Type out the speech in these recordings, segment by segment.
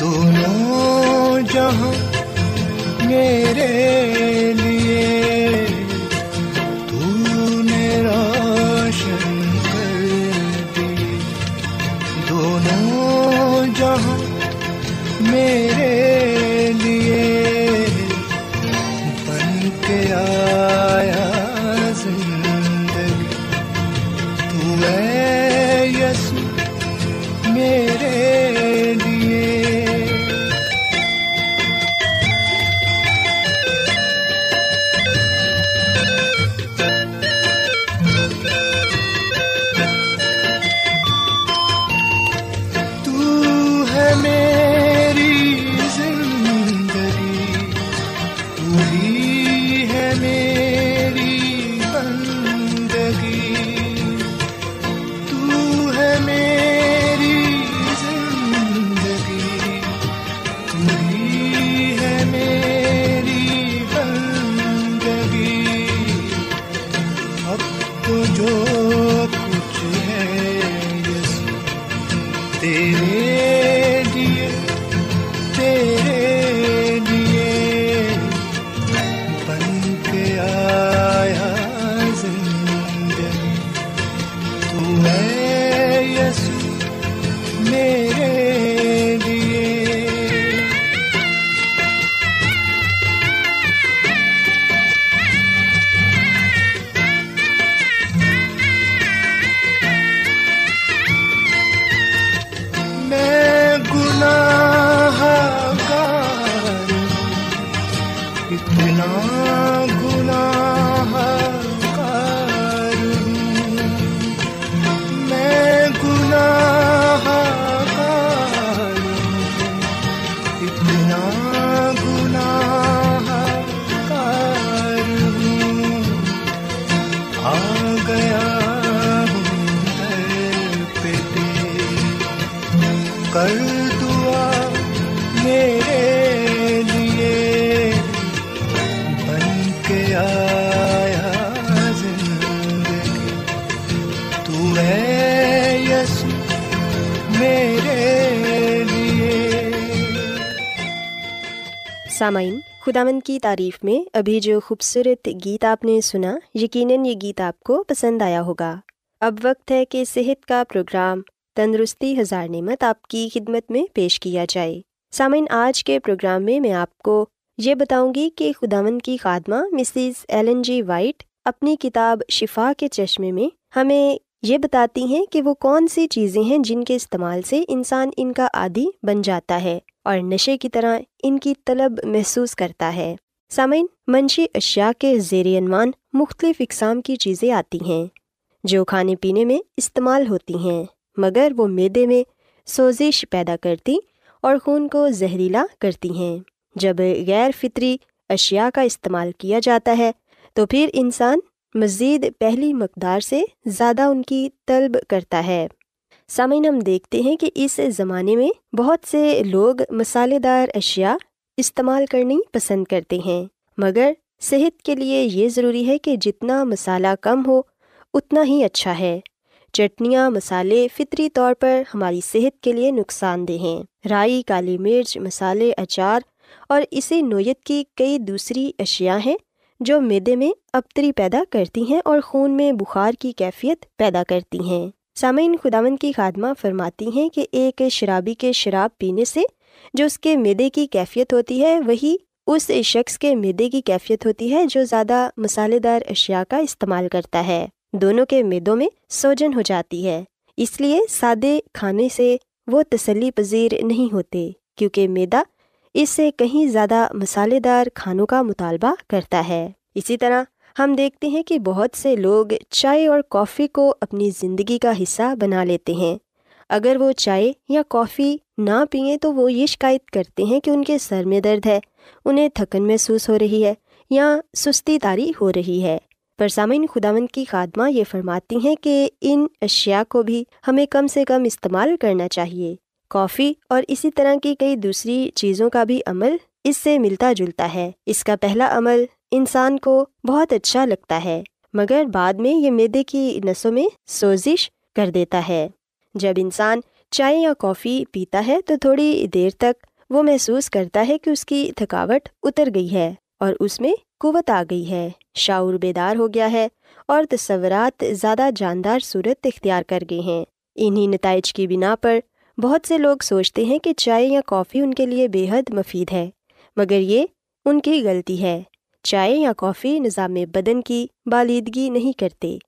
دونوں جہاں میرے لیے تو نے روشن کر دونوں جہاں میرے سامعین، خداوند کی تعریف میں ابھی جو خوبصورت گیت آپ نے سنا، یقیناً یہ گیت آپ کو پسند آیا ہوگا۔ اب وقت ہے کہ صحت کا پروگرام تندرستی ہزار نعمت آپ کی خدمت میں پیش کیا جائے۔ سامعین، آج کے پروگرام میں میں آپ کو یہ بتاؤں گی کہ خداوند کی خادمہ مسز ایلن جی وائٹ اپنی کتاب شفا کے چشمے میں ہمیں یہ بتاتی ہیں کہ وہ کون سی چیزیں ہیں جن کے استعمال سے انسان ان کا عادی بن جاتا ہے۔ اور نشے کی طرح ان کی طلب محسوس کرتا ہے۔ سامعین، منشی اشیاء کے زیر عنوان مختلف اقسام کی چیزیں آتی ہیں، جو کھانے پینے میں استعمال ہوتی ہیں، مگر وہ میدے میں سوزش پیدا کرتی اور خون کو زہریلا کرتی ہیں۔ جب غیر فطری اشیاء کا استعمال کیا جاتا ہے، تو پھر انسان مزید پہلی مقدار سے زیادہ ان کی طلب کرتا ہے۔ سامعین، ہم دیکھتے ہیں کہ اس زمانے میں بہت سے لوگ مسالے دار اشیاء استعمال کرنی پسند کرتے ہیں۔ مگر صحت کے لیے یہ ضروری ہے کہ جتنا مسالہ کم ہو، اتنا ہی اچھا ہے۔ چٹنیاں مسالے فطری طور پر ہماری صحت کے لیے نقصان دہ ہیں۔ رائی، کالی مرچ مسالے اچار اور اسی نوعیت کی کئی دوسری اشیاء ہیں جو میدے میں ابتری پیدا کرتی ہیں اور خون میں بخار کی کیفیت پیدا کرتی ہیں۔ سامعین خداون کی خادمہ فرماتی ہیں کہ ایک شرابی کے شراب پینے سے جو اس کے میدے کی کیفیت ہوتی ہے، وہی اس شخص کے میدے کی کیفیت ہوتی ہے جو زیادہ مسالے دار اشیاء کا استعمال کرتا ہے۔ دونوں کے میدوں میں سوجن ہو جاتی ہے۔ اس لیے سادے کھانے سے وہ تسلی پذیر نہیں ہوتے، کیونکہ میدا اس سے کہیں زیادہ مسالے دار کھانوں کا مطالبہ کرتا ہے۔ اسی طرح ہم دیکھتے ہیں کہ بہت سے لوگ چائے اور کافی کو اپنی زندگی کا حصہ بنا لیتے ہیں۔ اگر وہ چائے یا کافی نہ پئیں تو وہ یہ شکایت کرتے ہیں کہ ان کے سر میں درد ہے، انہیں تھکن محسوس ہو رہی ہے یا سستی تاری ہو رہی ہے۔ پر سامعین خداون کی خادمہ یہ فرماتی ہیں کہ ان اشیاء کو بھی ہمیں کم سے کم استعمال کرنا چاہیے۔ کافی اور اسی طرح کی کئی دوسری چیزوں کا بھی عمل اس سے ملتا جلتا ہے۔ اس کا پہلا عمل انسان کو بہت اچھا لگتا ہے، مگر بعد میں یہ میدے کی نسوں میں سوزش کر دیتا ہے۔ جب انسان چائے یا کافی پیتا ہے تو تھوڑی دیر تک وہ محسوس کرتا ہے کہ اس کی تھکاوٹ اتر گئی ہے اور اس میں قوت آ گئی ہے۔ شعور بیدار ہو گیا ہے اور تصورات زیادہ جاندار صورت اختیار کر گئے ہیں۔ انہی نتائج کی بنا پر بہت سے لوگ سوچتے ہیں کہ چائے یا کافی ان کے لیے بے حد مفید ہے۔ مگر یہ ان کی غلطی ہے۔ چائے یا کافی نظام بدن کی بالیدگی نہیں کرتے۔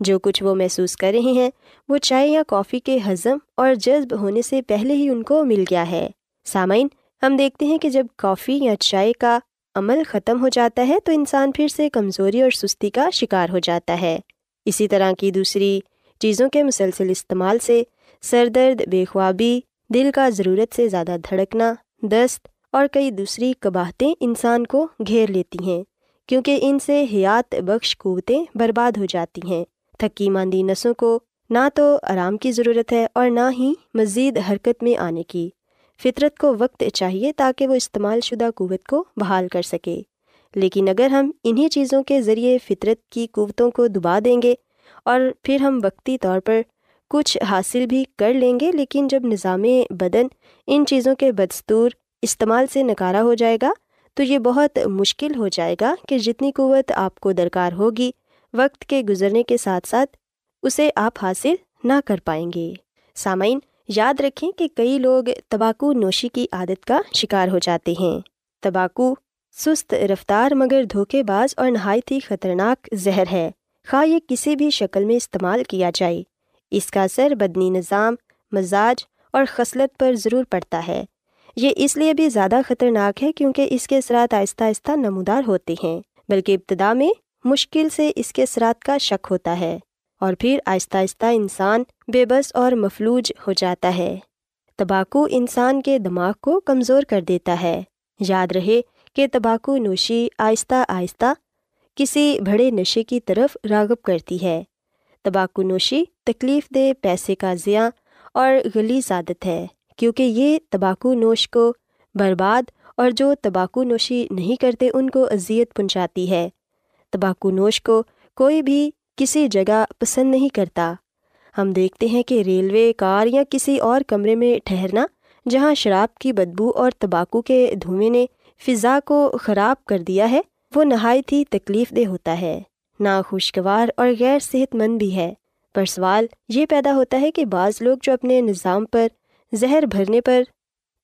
جو کچھ وہ محسوس کر رہے ہیں، وہ چائے یا کافی کے ہضم اور جذب ہونے سے پہلے ہی ان کو مل گیا ہے۔ سامعین، ہم دیکھتے ہیں کہ جب کافی یا چائے کا عمل ختم ہو جاتا ہے تو انسان پھر سے کمزوری اور سستی کا شکار ہو جاتا ہے۔ اسی طرح کی دوسری چیزوں کے مسلسل استعمال سے سر درد بے خوابی، دل کا ضرورت سے زیادہ دھڑکنا، دست اور کئی دوسری قباہتیں انسان کو گھیر لیتی ہیں، کیونکہ ان سے حیات بخش قوتیں برباد ہو جاتی ہیں۔ تھکی ماندی نسوں کو نہ تو آرام کی ضرورت ہے اور نہ ہی مزید حرکت میں آنے کی۔ فطرت کو وقت چاہیے تاکہ وہ استعمال شدہ قوت کو بحال کر سکے۔ لیکن اگر ہم انہیں چیزوں کے ذریعے فطرت کی قوتوں کو دبا دیں گے اور پھر ہم وقتی طور پر کچھ حاصل بھی کر لیں گے، لیکن جب نظام بدن ان چیزوں کے بدستور استعمال سے نکارا ہو جائے گا تو یہ بہت مشکل ہو جائے گا کہ جتنی قوت آپ کو درکار ہوگی، وقت کے گزرنے کے ساتھ ساتھ اسے آپ حاصل نہ کر پائیں گے۔ سامعین، یاد رکھیں کہ کئی لوگ تمباکو نوشی کی عادت کا شکار ہو جاتے ہیں۔ تمباکو سست رفتار مگر دھوکے باز اور نہایت ہی خطرناک زہر ہے۔ خواہ یہ کسی بھی شکل میں استعمال کیا جائے۔ اس کا اثر بدنی نظام، مزاج اور خصلت پر ضرور پڑتا ہے۔ یہ اس لیے بھی زیادہ خطرناک ہے کیونکہ اس کے اثرات آہستہ آہستہ نمودار ہوتے ہیں، بلکہ ابتدا میں مشکل سے اس کے اثرات کا شک ہوتا ہے، اور پھر آہستہ آہستہ انسان بے بس اور مفلوج ہو جاتا ہے۔ تمباکو انسان کے دماغ کو کمزور کر دیتا ہے۔ یاد رہے کہ تمباکو نوشی آہستہ آہستہ کسی بڑے نشے کی طرف راغب کرتی ہے۔ تمباکو نوشی تکلیف دہ پیسے کا ضیاع اور غلیظ عادت ہے۔ کیونکہ یہ تمباکو نوش کو برباد اور جو تمباکو نوشی نہیں کرتے ان کو اذیت پہنچاتی ہے۔ تمباکو نوش کو کوئی بھی کسی جگہ پسند نہیں کرتا۔ ہم دیکھتے ہیں کہ ریلوے کار یا کسی اور کمرے میں ٹھہرنا جہاں شراب کی بدبو اور تمباکو کے دھوئیں نے فضا کو خراب کر دیا ہے، وہ نہایت ہی تکلیف دہ ہوتا ہے۔ ناخوشگوار اور غیر صحت مند بھی ہے۔ پر سوال یہ پیدا ہوتا ہے کہ بعض لوگ جو اپنے نظام پر زہر بھرنے پر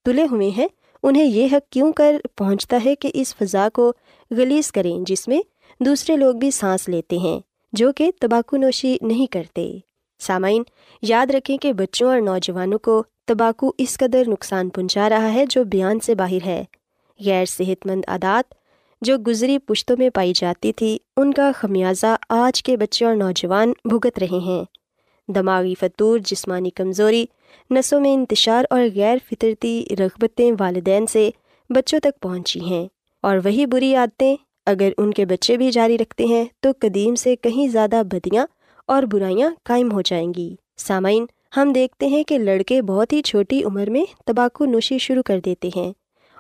تلے ہوئے ہیں۔ انہیں یہ حق کیوں کر پہنچتا ہے کہ اس فضا کو گلیز کریں جس میں دوسرے لوگ بھی سانس لیتے ہیں، جو کہ تمباکو نوشی نہیں کرتے۔ سامعین، یاد رکھیں کہ بچوں اور نوجوانوں کو تمباکو اس قدر نقصان پہنچا رہا ہے جو بیان سے باہر ہے۔ غیر صحت مند عادات جو گزری پشتوں میں پائی جاتی تھی، ان کا خمیازہ آج کے بچے اور نوجوان بھگت رہے ہیں۔ دماغی فطور جسمانی کمزوری نسوں میں انتشار اور غیر فطرتی رغبتیں والدین سے بچوں تک پہنچی ہیں۔ اور وہی بری عادتیں اگر ان کے بچے بھی جاری رکھتے ہیں تو قدیم سے کہیں زیادہ بدیاں اور برائیاں قائم ہو جائیں گی۔ سامعین، ہم دیکھتے ہیں کہ لڑکے بہت ہی چھوٹی عمر میں تمباکو نوشی شروع کر دیتے ہیں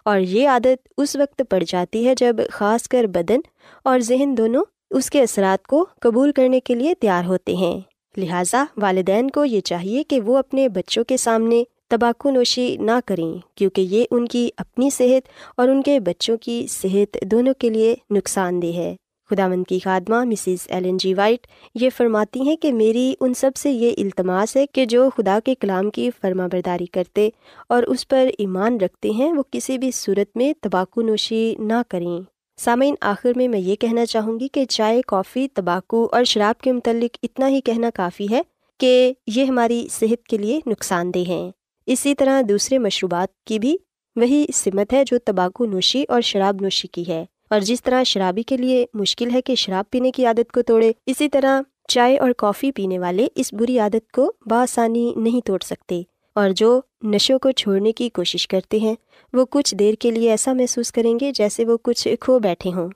اور یہ عادت اس وقت پڑ جاتی ہے جب خاص کر بدن اور ذہن دونوں اس کے اثرات کو قبول کرنے کے لیے تیار ہوتے ہیں۔ لہٰذا والدین کو یہ چاہیے کہ وہ اپنے بچوں کے سامنے تمباکو نوشی نہ کریں، کیونکہ یہ ان کی اپنی صحت اور ان کے بچوں کی صحت دونوں کے لیے نقصان دہ ہے۔ خدا مند کی خادمہ مسز ایلن جی وائٹ یہ فرماتی ہیں کہ میری ان سب سے یہ التماس ہے کہ جو خدا کے کلام کی فرما برداری کرتے اور اس پر ایمان رکھتے ہیں، وہ کسی بھی صورت میں تمباکو نوشی نہ کریں۔ سامعین، آخر میں میں یہ کہنا چاہوں گی کہ چائے، کافی تمباکو اور شراب کے متعلق اتنا ہی کہنا کافی ہے کہ یہ ہماری صحت کے لیے نقصان دہ ہیں۔ اسی طرح دوسرے مشروبات کی بھی وہی سمت ہے جو تمباکو نوشی اور شراب نوشی کی ہے۔ اور جس طرح شرابی کے لیے مشکل ہے کہ شراب پینے کی عادت کو توڑے، اسی طرح چائے اور کافی پینے والے اس بری عادت کو بآسانی نہیں توڑ سکتے۔ اور جو نشوں کو چھوڑنے کی کوشش کرتے ہیں، وہ کچھ دیر کے لیے ایسا محسوس کریں گے جیسے وہ کچھ کھو بیٹھے ہوں۔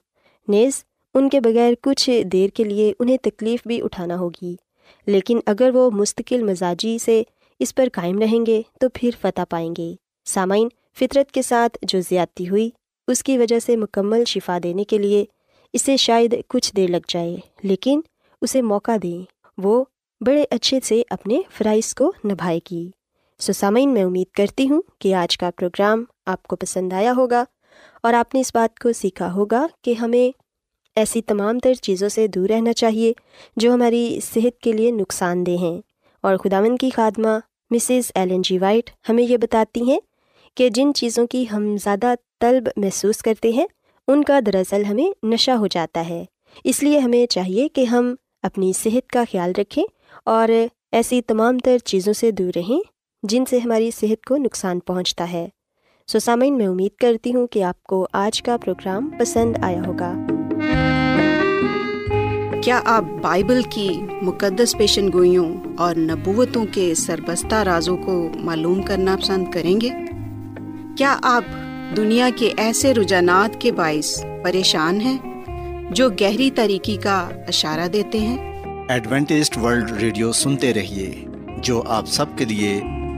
نیز، ان کے بغیر کچھ دیر کے لیے انہیں تکلیف بھی اٹھانا ہوگی۔ لیکن اگر وہ مستقل مزاجی سے اس پر قائم رہیں گے، تو پھر فتح پائیں گے۔ سامعین، فطرت کے ساتھ جو زیادتی ہوئی، اس کی وجہ سے مکمل شفا دینے کے لیے اسے شاید کچھ دیر لگ جائے۔ لیکن اسے موقع دیں۔ وہ بڑے اچھے سے اپنے فرائض کو نبھائے گی۔ سو سامعین میں امید کرتی ہوں کہ آج کا پروگرام آپ کو پسند آیا ہوگا اور آپ نے اس بات کو سیکھا ہوگا کہ ہمیں ایسی تمام تر چیزوں سے دور رہنا چاہیے جو ہماری صحت کے لیے نقصان دہ ہیں۔ اور خداون کی خادمہ مسز ایلن جی وائٹ ہمیں یہ بتاتی ہیں کہ جن چیزوں کی ہم زیادہ طلب محسوس کرتے ہیں، ان کا دراصل ہمیں نشہ ہو جاتا ہے۔ اس لیے ہمیں چاہیے کہ ہم اپنی صحت کا خیال رکھیں اور ایسی تمام تر چیزوں سے دور رہیں۔ جن سے ہماری صحت کو نقصان پہنچتا ہے۔ سو سامعین میں امید کرتی ہوں کہ آپ کو آج کا پروگرام پسند آیا ہوگا۔ کیا آپ بائبل کی مقدس پیشن گوئیوں اور نبوتوں کے سربستہ رازوں کو معلوم کرنا پسند کریں گے؟ کیا آپ دنیا کے ایسے رجحانات کے باعث پریشان ہیں جو گہری طریقے کا اشارہ دیتے ہیں؟ ایڈوینٹسٹ ورلڈ ریڈیو سنتے رہیے جو آپ سب کے لیے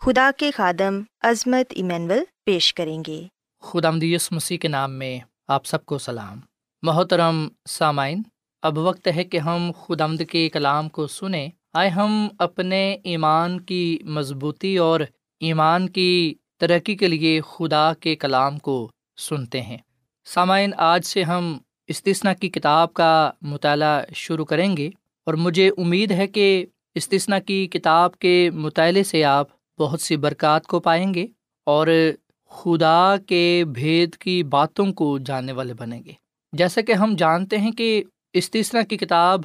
خدا کے خادم عظمت ایمینول پیش کریں گے۔ خدا مدیس مسیح کے نام میں آپ سب کو سلام۔ محترم سامعین، اب وقت ہے کہ ہم خدامد کے کلام کو سنیں۔ آئے ہم اپنے ایمان کی مضبوطی اور ایمان کی ترقی کے لیے خدا کے کلام کو سنتے ہیں۔ سامعین، آج سے ہم استثنا کی کتاب کا مطالعہ شروع کریں گے اور مجھے امید ہے کہ استثنا کی کتاب کے مطالعے سے آپ بہت سی برکات کو پائیں گے اور خدا کے بھید کی باتوں کو جاننے والے بنیں گے۔ جیسا کہ ہم جانتے ہیں کہ استثنا کی کتاب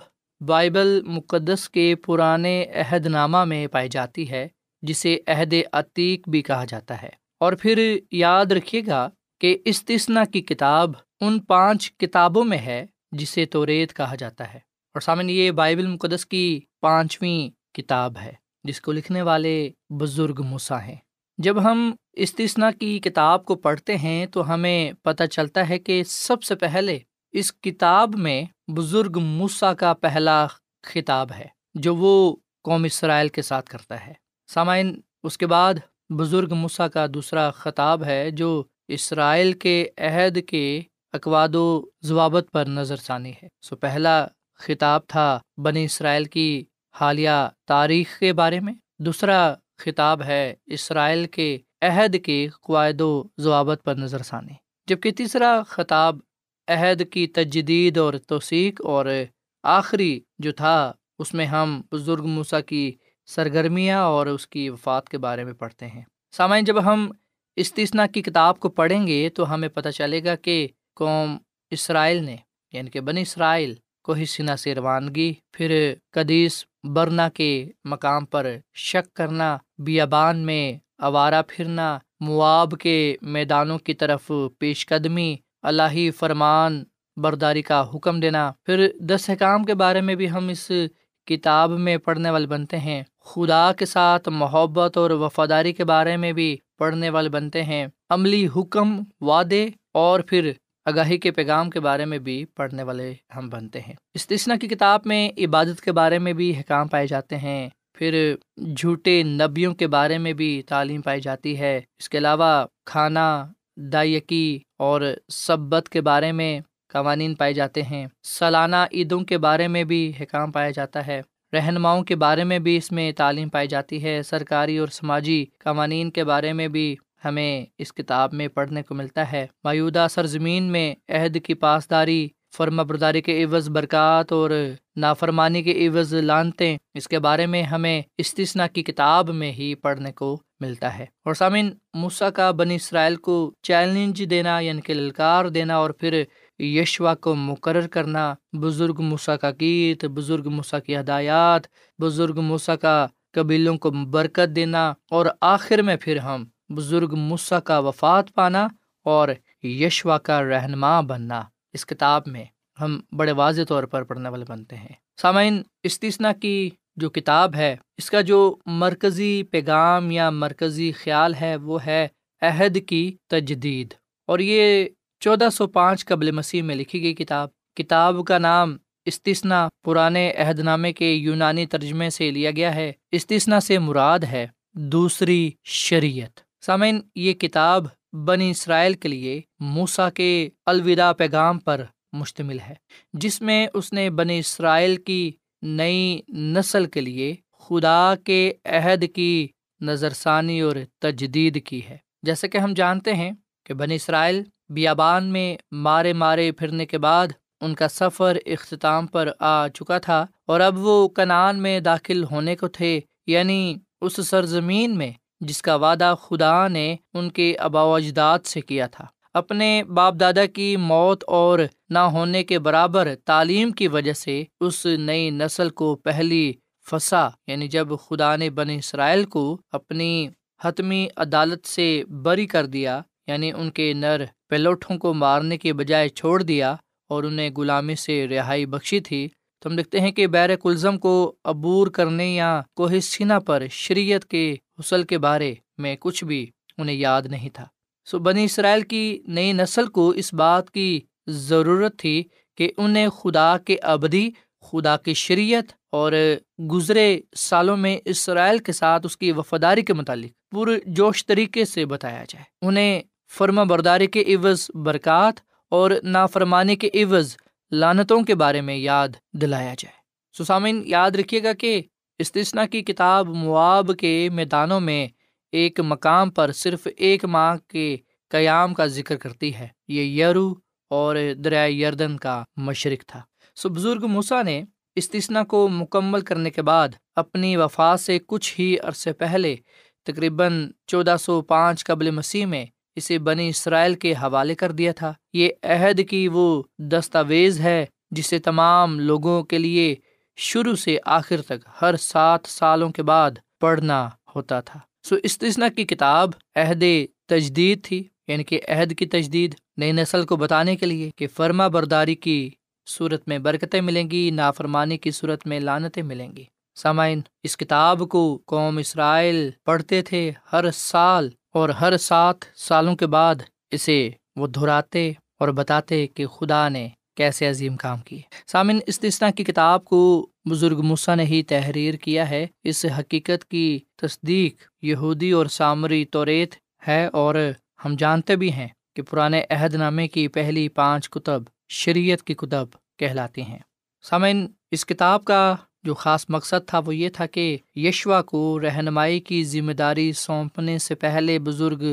بائبل مقدس کے پرانے عہد نامہ میں پائی جاتی ہے، جسے عہد عتیق بھی کہا جاتا ہے۔ اور پھر یاد رکھیے گا کہ استثنا کی کتاب ان پانچ کتابوں میں ہے جسے تو ریت کہا جاتا ہے۔ اور سامن یہ بائبل مقدس کی پانچویں کتاب ہے۔ جس کو لکھنے والے بزرگ مسا ہیں۔ جب ہم استثنا کی کتاب کو پڑھتے ہیں تو ہمیں پتہ چلتا ہے کہ سب سے پہلے اس کتاب میں بزرگ موسا کا پہلا خطاب ہے، جو وہ قوم اسرائیل کے ساتھ کرتا ہے۔ سامعین، اس کے بعد بزرگ مسا کا دوسرا خطاب ہے، جو اسرائیل کے عہد کے اقواد و ضوابط پر نظر ثانی ہے۔ سو پہلا خطاب تھا بنی اسرائیل کی حالیہ تاریخ کے بارے میں۔ دوسرا خطاب ہے اسرائیل کے عہد کے قواعد و ضوابط پر نظر ثانی۔ جبکہ تیسرا خطاب عہد کی تجدید اور توثیق اور آخری جو تھا، اس میں ہم بزرگ موسیٰ کی سرگرمیاں اور اس کی وفات کے بارے میں پڑھتے ہیں۔ سامعین، جب ہم استثنا کی کتاب کو پڑھیں گے تو ہمیں پتہ چلے گا کہ قوم اسرائیل نے یعنی کہ بنی اسرائیل، کو ہی سنا سے روانگی پھر قدیس برنا کے مقام پر شک کرنا، بیابان میں آوارہ پھرنا، مواب کے میدانوں کی طرف پیش قدمی اللہ فرمان برداری کا حکم دینا۔ پھر دس حکام کے بارے میں بھی ہم اس کتاب میں پڑھنے والے بنتے ہیں۔ خدا کے ساتھ محبت اور وفاداری کے بارے میں بھی پڑھنے والے بنتے ہیں۔ عملی حکم، وعدے اور پھر آگاہی کے پیغام کے بارے میں بھی پڑھنے والے ہم بنتے ہیں۔ استثنا کی کتاب میں عبادت کے بارے میں بھی حکام پائے جاتے ہیں۔ پھر جھوٹے نبیوں کے بارے میں بھی تعلیم پائی جاتی ہے۔ اس کے علاوہ کھانا، دائیکی اور سبت کے بارے میں قوانین پائے جاتے ہیں۔ سالانہ عیدوں کے بارے میں بھی حکام پایا جاتا ہے۔ رہنماؤں کے بارے میں بھی اس میں تعلیم پائی جاتی ہے۔ سرکاری اور سماجی قوانین کے بارے میں بھی ہمیں اس کتاب میں پڑھنے کو ملتا ہے۔ مایودہ سرزمین میں عہد کی پاسداری فرما برداری کے عوض، برکات اور نافرمانی کے عوض لانتے اس کے بارے میں ہمیں استثنا کی کتاب میں ہی پڑھنے کو ملتا ہے۔ اور سامعین موسا کا بنی اسرائیل کو چیلنج دینا یعنی کہ للکار دینا اور پھر یشوا کو مقرر کرنا، بزرگ موسا کا گیت، بزرگ موسا کی ہدایات، بزرگ موسا کا قبیلوں کو برکت دینا اور آخر میں پھر ہم بزرگ موسا کا وفات پانا اور یشوا کا رہنما بننا۔ اس کتاب میں ہم بڑے واضح طور پر پڑھنے والے بنتے ہیں۔ سامعین استثنا کی جو کتاب ہے، اس کا جو مرکزی پیغام یا مرکزی خیال ہے، وہ ہے عہد کی تجدید۔ اور یہ چودہ سو پانچ قبل مسیح میں لکھی گئی کتاب۔ کتاب کا نام استثنا پرانے عہد نامے کے یونانی ترجمے سے لیا گیا ہے۔ استثنا سے مراد ہے دوسری شریعت۔ سامعین، یہ کتاب بنی اسرائیل کے لیے موسا کے الوداع پیغام پر مشتمل ہے، جس میں اس نے بنی اسرائیل کی نئی نسل کے لیے خدا کے عہد کی نظر ثانی اور تجدید کی ہے۔ جیسے کہ ہم جانتے ہیں کہ بنی اسرائیل بیابان میں مارے مارے پھرنے کے بعد ان کا سفر اختتام پر آ چکا تھا اور اب وہ کنان میں داخل ہونے کو تھے یعنی اس سرزمین میں جس کا وعدہ خدا نے ان کے آبا و اجداد سے کیا تھا۔ اپنے باپ دادا کی موت اور نہ ہونے کے برابر تعلیم کی وجہ سے اس نئی نسل کو پہلی فسا یعنی جب خدا نے بن اسرائیل کو اپنی حتمی عدالت سے بری کر دیا یعنی ان کے نر پیلوٹوں کو مارنے کے بجائے چھوڑ دیا اور انہیں غلامی سے رہائی بخشی تھی، تو ہم دیکھتے ہیں کہ بیر کلزم کو عبور کرنے یا کوہ سینا پر شریعت کے حسل کے بارے میں کچھ بھی انہیں یاد نہیں تھا۔ سو بنی اسرائیل کی نئی نسل کو اس بات کی ضرورت تھی کہ انہیں خدا کے ابدی، خدا کی شریعت اور گزرے سالوں میں اسرائیل کے ساتھ اس کی وفاداری کے متعلق پورے جوش طریقے سے بتایا جائے۔ انہیں فرما برداری کے عوض برکات اور نافرمانی کے عوض لانتوں کے بارے میں یاد دلایا جائے۔ سسامین یاد رکھیے گا کہ استثنا کی کتاب مواب کے میدانوں میں ایک مقام پر صرف ایک ماہ کے قیام کا ذکر کرتی ہے۔ یہ یرو اور دریائے یردن کا مشرق تھا۔ سو بزرگ موسا نے استثنا کو مکمل کرنے کے بعد اپنی وفات سے کچھ ہی عرصے پہلے تقریباً چودہ سو پانچ قبل مسیح میں اسے بنی اسرائیل کے حوالے کر دیا تھا۔ یہ عہد کی وہ دستاویز ہے جسے تمام لوگوں کے لیے شروع سے آخر تک ہر سات سالوں کے بعد پڑھنا ہوتا تھا۔ سو استثنا کی کتاب عہد تجدید تھی یعنی کہ عہد کی تجدید نئی نسل کو بتانے کے لیے کہ فرما برداری کی صورت میں برکتیں ملیں گی، نافرمانی کی صورت میں لانتیں ملیں گی۔ سامعین، اس کتاب کو قوم اسرائیل پڑھتے تھے ہر سال اور ہر سات سالوں کے بعد اسے وہ دہراتے اور بتاتے کہ خدا نے کیسے عظیم کام کیے سامن استثنا کی کتاب کو بزرگ مسا نے ہی تحریر کیا ہے۔ اس حقیقت کی تصدیق یہودی اور سامری توریت ہے اور ہم جانتے بھی ہیں کہ پرانے عہد نامے کی پہلی پانچ کتب شریعت کی کتب کہلاتی ہیں۔ سامعین اس کتاب کا جو خاص مقصد تھا وہ یہ تھا کہ یشوا کو رہنمائی کی ذمہ داری سونپنے سے پہلے بزرگ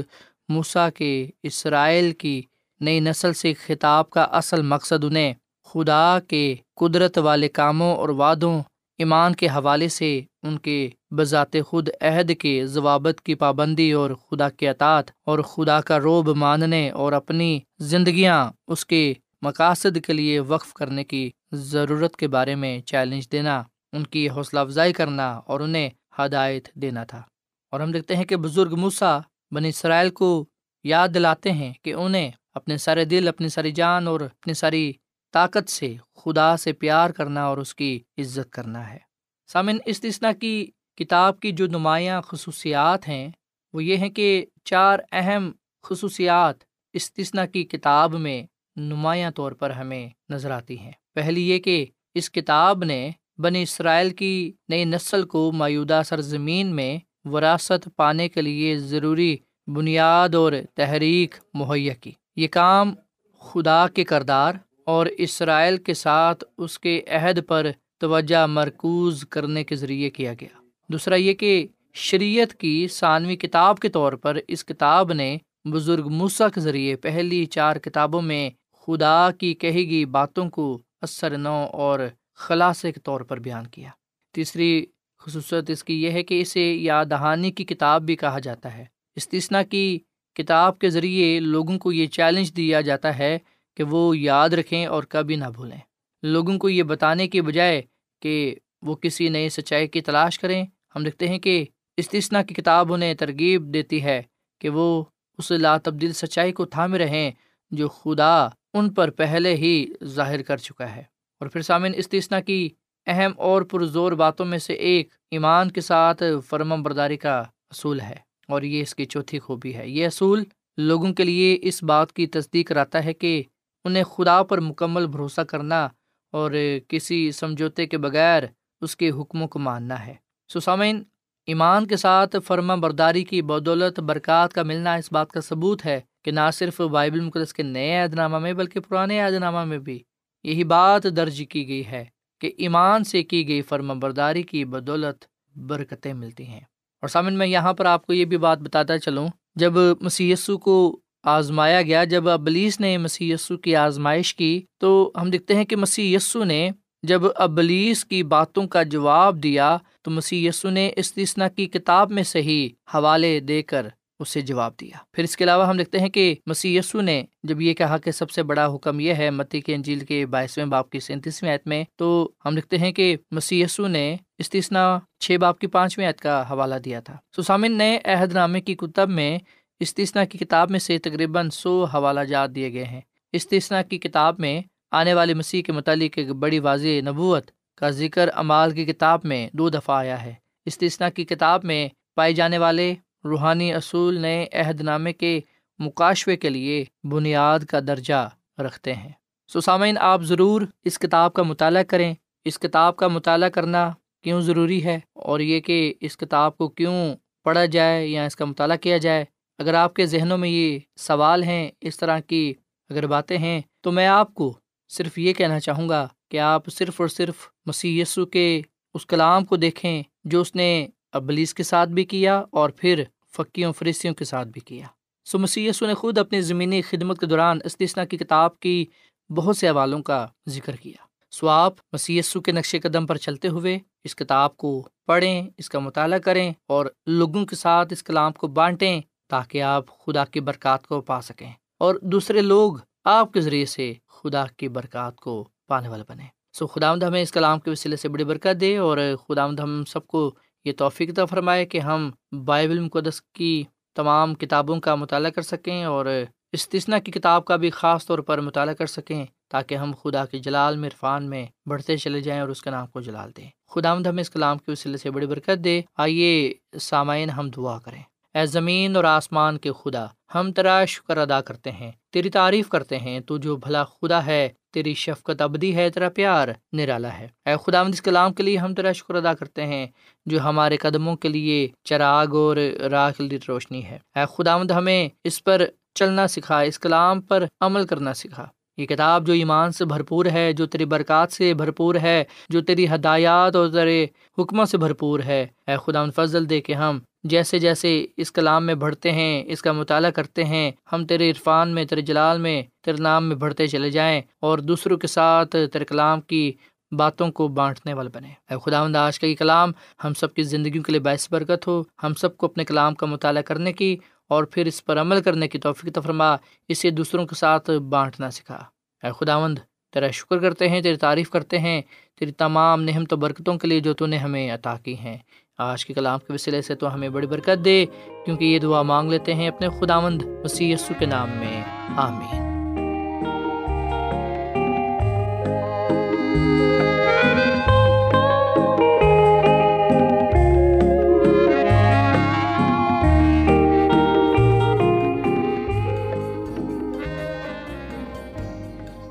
موسا کے اسرائیل کی نئی نسل سے خطاب کا اصل مقصد انہیں خدا کے قدرت والے کاموں اور وعدوں، ایمان کے حوالے سے ان کے بذات خود عہد کے ضوابط کی پابندی اور خدا کے اطاط اور خدا کا روب ماننے اور اپنی زندگیاں اس کے مقاصد کے لیے وقف کرنے کی ضرورت کے بارے میں چیلنج دینا، ان کی حوصلہ افزائی کرنا اور انہیں ہدایت دینا تھا۔ اور ہم دیکھتے ہیں کہ بزرگ موسا بن اسرائیل کو یاد دلاتے ہیں کہ انہیں اپنے سارے دل، اپنی ساری جان اور اپنی ساری طاقت سے، خدا سے پیار کرنا اور اس کی عزت کرنا ہے۔ سامن استثنا کی کتاب کی جو نمایاں خصوصیات ہیں، وہ یہ ہیں کہ چار اہم خصوصیات استثنا کی کتاب میں نمایاں طور پر ہمیں نظر آتی ہیں۔ پہلی یہ کہ اس کتاب نے بنی اسرائیل کی نئی نسل کو موجودہ سرزمین میں وراثت پانے کے لیے ضروری بنیاد اور تحریک مہیا کی۔ یہ کام خدا کے کردار اور اسرائیل کے ساتھ اس کے عہد پر توجہ مرکوز کرنے کے ذریعے کیا گیا۔ دوسرا یہ کہ شریعت کی ثانوی کتاب کے طور پر اس کتاب نے بزرگ موسا کے ذریعے پہلی چار کتابوں میں خدا کی کہی گئی باتوں کو اثر نو اور خلاصے کے طور پر بیان کیا۔ تیسری خصوصیت اس کی یہ ہے کہ اسے یاد دہانی کی کتاب بھی کہا جاتا ہے۔ استثنا کی کتاب کے ذریعے لوگوں کو یہ چیلنج دیا جاتا ہے کہ وہ یاد رکھیں اور کبھی نہ بھولیں۔ لوگوں کو یہ بتانے کے بجائے کہ وہ کسی نئے سچائی کی تلاش کریں۔ ہم دیکھتے ہیں کہ استثنا کی کتاب انہیں ترغیب دیتی ہے کہ وہ اس لا تبدیل سچائی کو تھامے رہیں جو خدا ان پر پہلے ہی ظاہر کر چکا ہے۔ اور پھر سامعین استثنا کی اہم اور پرزور باتوں میں سے ایک ایمان کے ساتھ فرم برداری کا اصول ہے۔ اور یہ اس کی چوتھی خوبی ہے۔ یہ اصول لوگوں کے لیے اس بات کی تصدیق کراتا ہے کہ انہیں خدا پر مکمل بھروسہ کرنا اور کسی سمجھوتے کے بغیر اس کے حکموں کو ماننا ہے۔ سسامین ایمان کے ساتھ فرما برداری کی بدولت، برکات کا ملنا اس بات کا ثبوت ہے کہ نہ صرف بائبل مقدس کے نئے عہد نامہ میں بلکہ پرانے عہد نامہ میں بھی یہی بات درج کی گئی ہے کہ ایمان سے کی گئی فرما برداری کی بدولت، برکتیں ملتی ہیں۔ اور سامن، میں یہاں پر آپ کو یہ بھی بات بتاتا چلوں۔ جب مسی کو آزمایا گیا، جب ابلیس نے مسی کی آزمائش کی، تو ہم دیکھتے ہیں کہ مسی نے جب ابلیس کی باتوں کا جواب دیا، تو مسی نے استثنا کی کتاب میں صحیح حوالے دے کر اسے جواب دیا۔ پھر اس کے علاوہ ہم دیکھتے ہیں کہ مسی نے جب یہ کہا کہ سب سے بڑا حکم یہ ہے متی کے انجیل کے بائیسویں باپ کی سینتیسویں عید میں، تو ہم دیکھتے ہیں کہ مسی نے استثنا چھ باپ کی پانچویں عید کا حوالہ دیا تھا۔ سسامن نے عہد نامے کی کتب میں استثنا کی کتاب میں سے تقریباً سو حوالہ جات دیے گئے ہیں۔ استثنا کی کتاب میں آنے والے مسیح کے متعلق ایک بڑی واضح نبوت کا ذکر امال کی کتاب میں دو دفعہ آیا ہے۔ استثنا کی کتاب میں پائے جانے والے روحانی اصول نئے عہد نامے کے مقاشوے کے لیے بنیاد کا درجہ رکھتے ہیں۔ سسامین آپ ضرور اس کتاب کا مطالعہ کریں۔ اس کتاب کا مطالعہ کرنا کیوں ضروری ہے؟ اور یہ کہ اس کتاب کو کیوں پڑھا جائے یا اس کا مطالعہ کیا جائے؟ اگر آپ کے ذہنوں میں یہ سوال ہیں اس طرح کی اگر باتیں ہیں، تو میں آپ کو صرف یہ کہنا چاہوں گا کہ آپ صرف اور صرف مسی یسو کے اس کلام کو دیکھیں جو اس نے ابلیس کے ساتھ بھی کیا اور پھر فقیوں فریسیوں کے ساتھ بھی کیا۔ سو مسی نے خود اپنی زمینی خدمت کے دوران استثنا کی کتاب کی بہت سے حوالوں کا ذکر کیا۔ سو آپ مسی کے نقش قدم پر چلتے ہوئے اس کتاب کو پڑھیں، اس کا مطالعہ کریں اور لوگوں کے ساتھ اس کلام کو بانٹیں تاکہ آپ خدا کی برکات کو پا سکیں اور دوسرے لوگ آپ کے ذریعے سے خدا کی برکات کو پانے والے بنے سو خدا ہمیں اس کلام کے وسیلے سے بڑی برکت دے اور خدا ہم سب کو یہ توفیق فرمائے کہ ہم بائبل مقدس کی تمام کتابوں کا مطالعہ کر سکیں اور استثنا کی کتاب کا بھی خاص طور پر مطالعہ کر سکیں تاکہ ہم خدا کے جلال میں، عرفان میں بڑھتے چلے جائیں اور اس کے نام کو جلال دیں۔ خدا آمد ہمیں اس کلام کے وسیلے سے بڑی برکت دے۔ آئیے سامعین ہم دعا کریں۔ اے زمین اور آسمان کے خدا، ہم تیرا شکر ادا کرتے ہیں، تیری تعریف کرتے ہیں، تو جو بھلا خدا ہے تیری شفقت ابدی ہے، تیرا پیار نرالا ہے۔ اے خدا اس کلام کے لیے ہم تیرا شکر ادا کرتے ہیں، جو ہمارے قدموں کے لیے چراغ اور راہ روشنی ہے۔ اے خدا ہمیں اس پر چلنا سکھا، اس کلام پر عمل کرنا سکھا۔ یہ کتاب جو ایمان سے بھرپور ہے، جو تیری برکات سے بھرپور ہے، جو تیری ہدایات اور تیرے حکموں سے بھرپور ہے۔ اے خدا فضل دے کے ہم جیسے جیسے اس کلام میں بڑھتے ہیں، اس کا مطالعہ کرتے ہیں، ہم تیرے عرفان میں، تیرے جلال میں، تیرے نام میں بڑھتے چلے جائیں اور دوسروں کے ساتھ تیرے کلام کی باتوں کو بانٹنے والے بنے اے خدا آج کا یہ کلام ہم سب کی زندگیوں کے لیے باعث برکت ہو۔ ہم سب کو اپنے کلام کا مطالعہ کرنے کی اور پھر اس پر عمل کرنے کی توفیق تفرما اسے دوسروں کے ساتھ بانٹنا سکھا۔ اے خداوند، تیرا شکر کرتے ہیں، تیری تعریف کرتے ہیں، تیری تمام نہمت و برکتوں کے لیے جو تو نے ہمیں عطا کی ہیں۔ آج کے کلام کے وسیلے سے تو ہمیں بڑی برکت دے، کیونکہ یہ دعا مانگ لیتے ہیں اپنے خداوند وسیع کے نام میں۔ آمین۔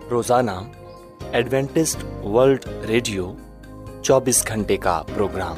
روزانہ ایڈوینٹسٹ ورلڈ ریڈیو چوبیس گھنٹے کا پروگرام۔